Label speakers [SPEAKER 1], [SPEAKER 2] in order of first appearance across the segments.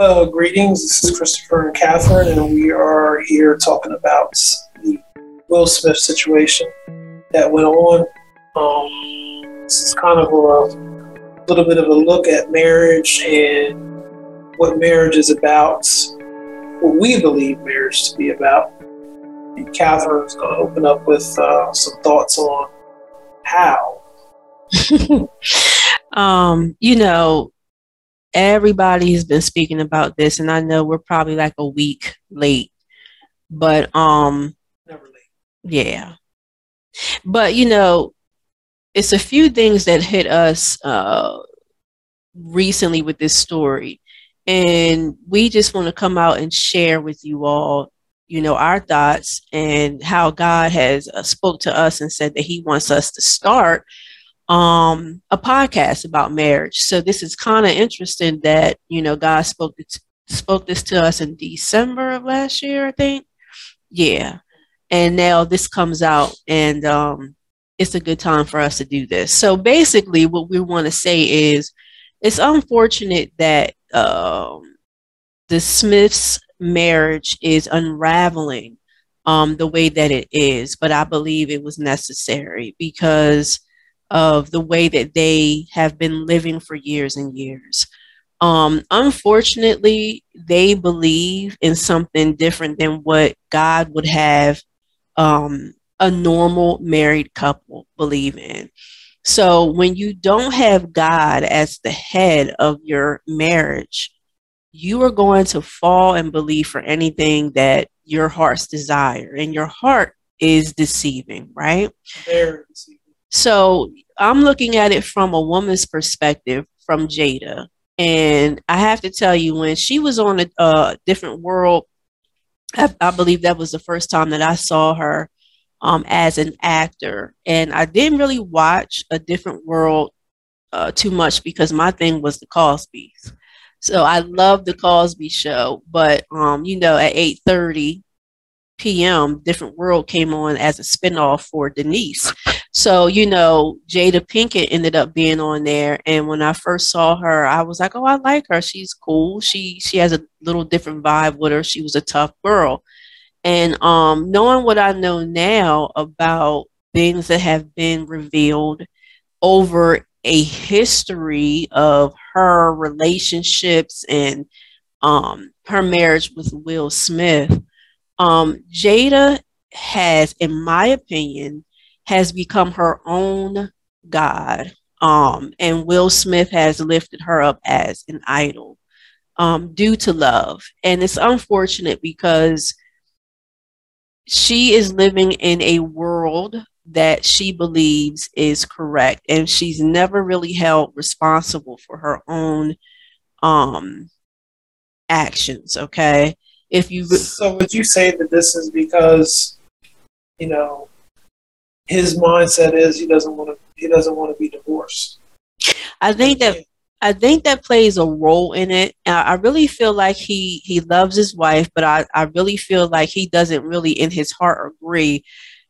[SPEAKER 1] Uh, greetings. This is Christopher and Catherine, and we are here talking about the Will Smith situation that went on. Um, this is kind of a little bit of a look at marriage and what marriage is about, what we believe marriage to be about. And Catherine's going to open up with uh, some thoughts on how.
[SPEAKER 2] um, you know, everybody has been speaking about this, and I know we're probably like a week late, but um,
[SPEAKER 1] Never late.
[SPEAKER 2] yeah. But you know, it's a few things that hit us uh, recently with this story, and we just want to come out and share with you all, you know, our thoughts and how God has uh, spoke to us and said that He wants us to start um, a podcast about marriage. So this is kind of interesting that you know God spoke this, spoke this to us in December of last year, I think. Yeah, and now this comes out, and um, it's a good time for us to do this. So basically, what we want to say is, it's unfortunate that um, the Smiths' marriage is unraveling um, the way that it is, but I believe it was necessary because of the way that they have been living for years and years. Um, unfortunately, they believe in something different than what God would have um, a normal married couple believe in. So when you don't have God as the head of your marriage, you are going to fall and believe for anything that your heart's desire, and your heart is deceiving, right?
[SPEAKER 1] Very deceiving.
[SPEAKER 2] So I'm looking at it from a woman's perspective, from Jada. And I have to tell you, when she was on a uh, different world, I, I, believe that was the first time that I saw her um, as an actor. And I didn't really watch a different world uh, too much because my thing was the Cosby's. So I love the Cosby Show, but um, you know, at eight thirty p.m., Different World came on as a spinoff for Denise. So, you know, Jada Pinkett ended up being on there. And when I first saw her, I was like, oh, I like her. She's cool. She she has a little different vibe with her. She was a tough girl. And um, knowing what I know now about things that have been revealed over a history of her relationships and um, her marriage with Will Smith, um, Jada has, in my opinion, has become her own God. Um, and Will Smith has lifted her up as an idol um, due to love. And it's unfortunate because she is living in a world that she believes is correct and she's never really held responsible for her own um actions okay if you
[SPEAKER 1] so would you say that this is because you know his mindset is he doesn't want to he doesn't want to be divorced.
[SPEAKER 2] I think that i think that plays a role in it. I really feel like he he loves his wife but i i really feel like he doesn't really in his heart agree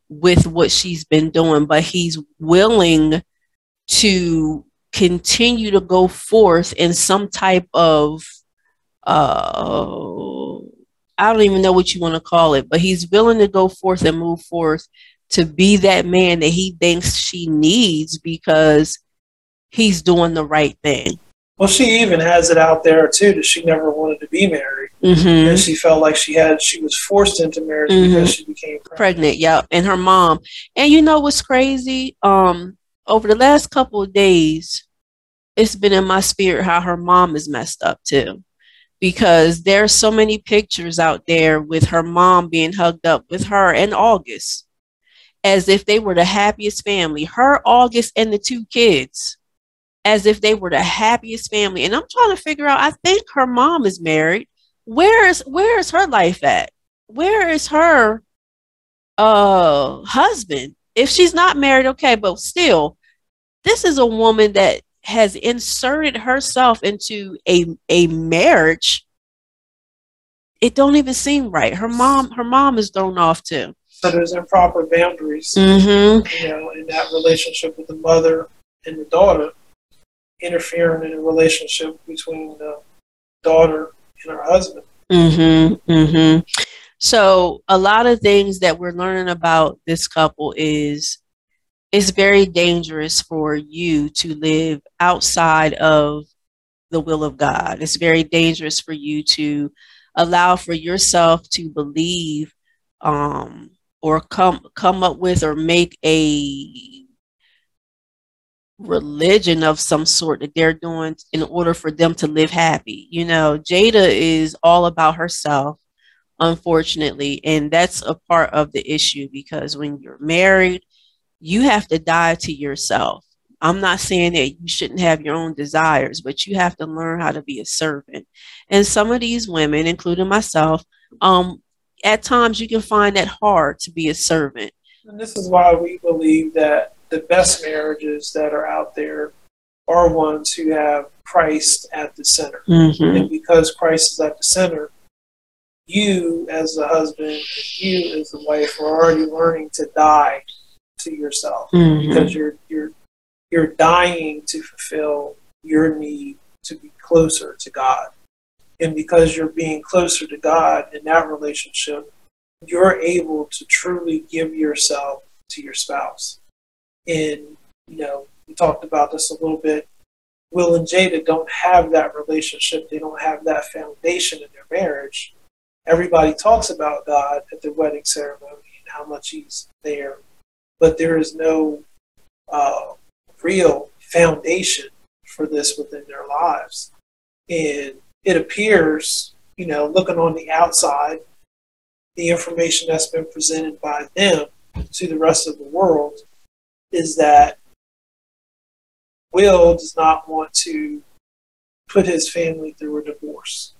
[SPEAKER 2] with what she's been doing but he's willing to continue to go forth in some type of uh I don't even know what you want to call it, but he's willing to go forth and move forth to be that man that he thinks she needs because he's doing the right thing.
[SPEAKER 1] Well, she even has it out there too that she never wanted to be married,
[SPEAKER 2] mm-hmm.
[SPEAKER 1] and she felt like she had she was forced into marriage mm-hmm. because she became pregnant.
[SPEAKER 2] pregnant. Yeah, and her mom. And you know what's crazy? Um, over the last couple of days, it's been in my spirit how her mom is messed up too because there's so many pictures out there with her mom being hugged up with her in August as if they were the happiest family. Her, August, and the two kids as if they were the happiest family. And I'm trying to figure out, I think her mom is married. Where is where is her life at? Where is her uh husband? If she's not married, okay, but still, this is a woman that has inserted herself into a a marriage it don't even seem right her mom her mom is thrown off too
[SPEAKER 1] so there's improper boundaries
[SPEAKER 2] mm-hmm.
[SPEAKER 1] you know in that relationship with the mother and the daughter interfering in a relationship between the daughter and her husband.
[SPEAKER 2] Mm-hmm. Mm-hmm. So a lot of things that we're learning about this couple is it's very dangerous for you to live outside of the will of God. It's very dangerous for you to allow for yourself to believe um, or come come up with or make a religion of some sort that they're doing in order for them to live happy. You know, Jada is all about herself, unfortunately, and that's a part of the issue because when you're married, you have to die to yourself. I'm not saying that you shouldn't have your own desires, but you have to learn how to be a servant. And some of these women, including myself, um, at times you can find that hard to be a servant.
[SPEAKER 1] And this is why we believe that the best marriages that are out there are ones who have Christ at the center.
[SPEAKER 2] Mm-hmm.
[SPEAKER 1] And because Christ is at the center, you as a husband and you as a wife are already learning to die to yourself
[SPEAKER 2] Mhm.
[SPEAKER 1] because you're you're you're dying to fulfill your need to be closer to God. And because you're being closer to God in that relationship, you're able to truly give yourself to your spouse. And you know, we talked about this a little bit. Will and Jada don't have that relationship. They don't have that foundation in their marriage. Everybody talks about God at the wedding ceremony and how much He's there, but there is no uh, real foundation for this within their lives. And it appears, you know, looking on the outside, the information that's been presented by them to the rest of the world is that Will does not want to put his family through a divorce.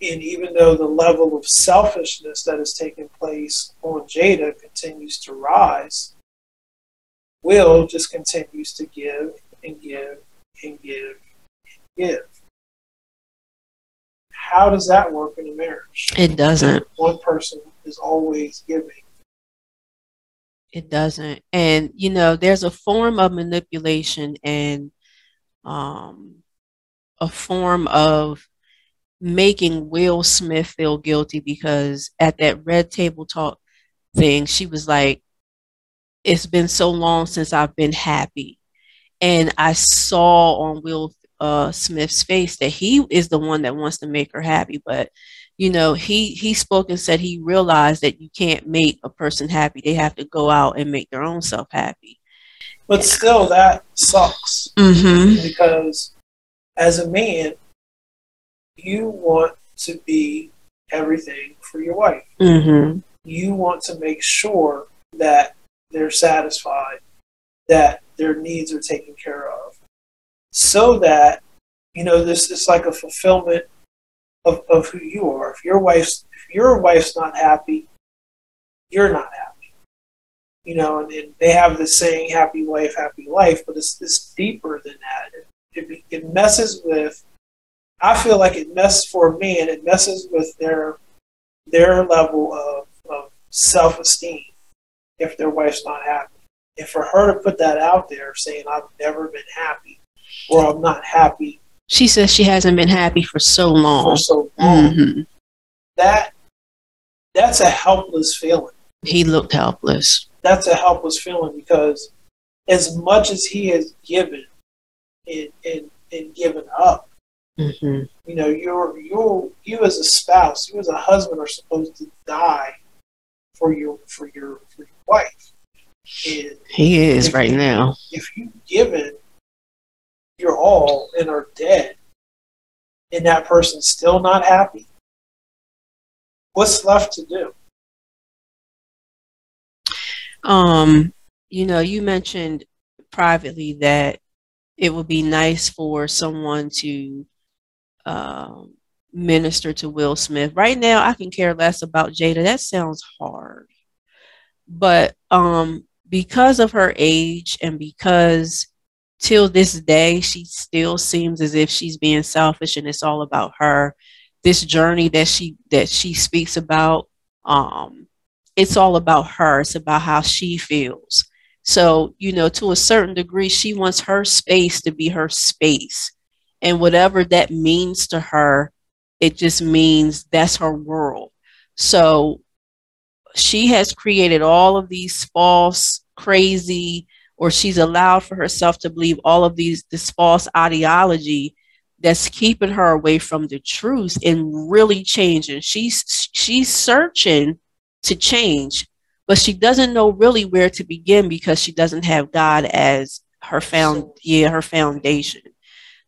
[SPEAKER 1] And even though the level of selfishness that is taking place on Jada continues to rise, Will just continues to give and give and give and give. How does that work in a marriage?
[SPEAKER 2] It doesn't.
[SPEAKER 1] One person is always giving.
[SPEAKER 2] It doesn't. And you know, there's a form of manipulation and um, a form of making Will Smith feel guilty because at that red table talk thing, she was like, It's been so long since I've been happy. And I saw on Will uh, Smith's face that he is the one that wants to make her happy. But you know, he he spoke and said he realized that you can't make a person happy. They have to go out and make their own self happy.
[SPEAKER 1] But still, that sucks
[SPEAKER 2] Mm-hmm.
[SPEAKER 1] because as a man, you want to be everything for your wife.
[SPEAKER 2] Mm-hmm.
[SPEAKER 1] You want to make sure that they're satisfied, that their needs are taken care of, so that you know this is like a fulfillment of, of who you are. If your wife's if your wife's not happy, you're not happy. You know, and, and they have the saying "happy wife, happy life," but it's it's deeper than that. It, it, it messes with. I feel like it messes for a man. It messes with their their level of, of self esteem if their wife's not happy. And for her to put that out there, saying I've never been happy or I'm not happy
[SPEAKER 2] She says she hasn't been happy for so long.
[SPEAKER 1] for so long,
[SPEAKER 2] hmm
[SPEAKER 1] that that's a helpless feeling.
[SPEAKER 2] He looked helpless.
[SPEAKER 1] That's a helpless feeling because as much as he has given and and, and given up,
[SPEAKER 2] hmm
[SPEAKER 1] you know, you're you you as a spouse, you as a husband are supposed to die for your for your for your wife. And
[SPEAKER 2] He is right now.
[SPEAKER 1] if you've given your all and are dead, and that person's still not happy, what's left to do?
[SPEAKER 2] Um, you know, you mentioned privately that it would be nice for someone to um, minister to Will Smith. Right now, I can care less about Jada. That sounds hard, but um, because of her age and because till this day she still seems as if she's being selfish and it's all about her. This journey that she that she speaks about, um, it's all about her. It's about how she feels. So, you know, to a certain degree, she wants her space to be her space. And whatever that means to her, it just means that's her world. So she has created all of these false, crazy, or she's allowed for herself to believe all of these this false ideology that's keeping her away from the truth and really changing. She's she's searching to change, but she doesn't know really where to begin because she doesn't have God as her found yeah, her foundation.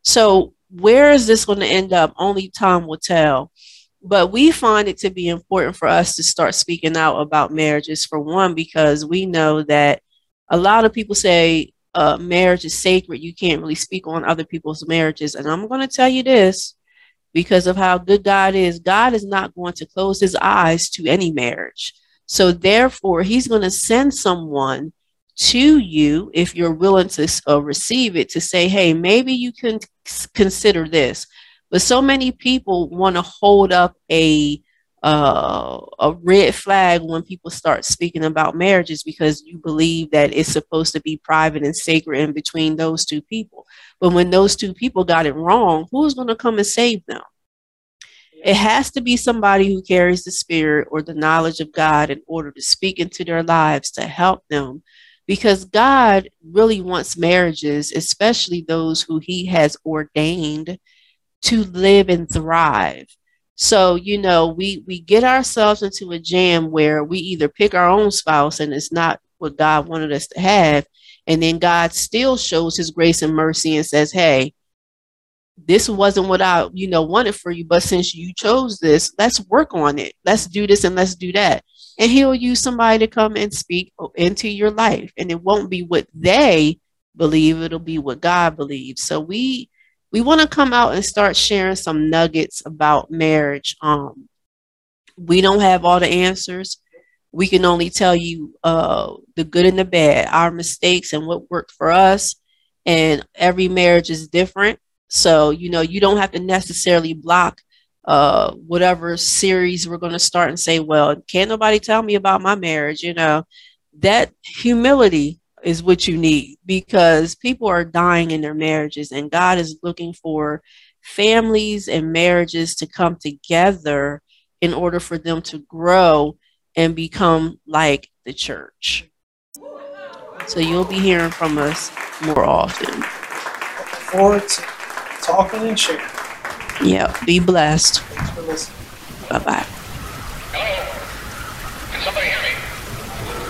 [SPEAKER 2] So where is this going to end up? Only time will tell. But we find it to be important for us to start speaking out about marriages for one, because we know that a lot of people say uh, marriage is sacred. You can't really speak on other people's marriages. And I'm going to tell you this because of how good God is. God is not going to close his eyes to any marriage. So, therefore, he's going to send someone to you if you're willing to uh, receive it to say, hey, maybe you can consider this. But so many people want to hold up a uh, a red flag when people start speaking about marriages because you believe that it's supposed to be private and sacred in between those two people. But when those two people got it wrong, who's going to come and save them? It has to be somebody who carries the spirit or the knowledge of God in order to speak into their lives to help them. Because God really wants marriages, especially those who He has ordained to live and thrive so, you know, we we get ourselves into a jam where we either pick our own spouse and it's not what God wanted us to have, and then God still shows his grace and mercy and says, "Hey, this wasn't what I, you know, wanted for you, but since you chose this, let's work on it. Let's do this and let's do that." And he'll use somebody to come and speak into your life, and it won't be what they believe, it'll be what God believes. So we we want to come out and start sharing some nuggets about marriage. Um, we don't have all the answers. We can only tell you uh, the good and the bad, our mistakes and what worked for us. And every marriage is different. So, you know, you don't have to necessarily block uh, whatever series we're going to start and say, well, can't nobody tell me about my marriage? You know, that humility is what you need because people are dying in their marriages and God is looking for families and marriages to come together in order for them to grow and become like the church. So you'll be hearing from us more often. Looking
[SPEAKER 1] forward to talking and sharing.
[SPEAKER 2] Yeah, be blessed. Bye bye.
[SPEAKER 3] Hello? Can somebody hear me?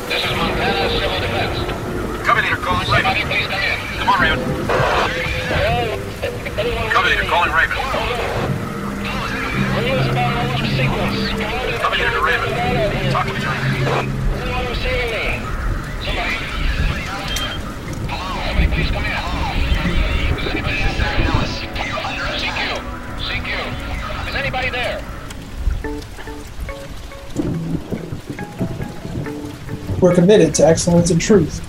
[SPEAKER 3] This is Montana Civil Defense. Cover calling Raven. come on, Raven. Cover leader calling Raven. Cover leader to Raven. Talk to me, Raven. Please come in. Is anybody there? Ellis. CQ. CQ. Is anybody there?
[SPEAKER 1] We're committed to excellence and truth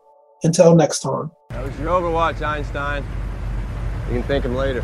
[SPEAKER 1] Until next time.
[SPEAKER 4] That was your Overwatch, Einstein. You can thank him later.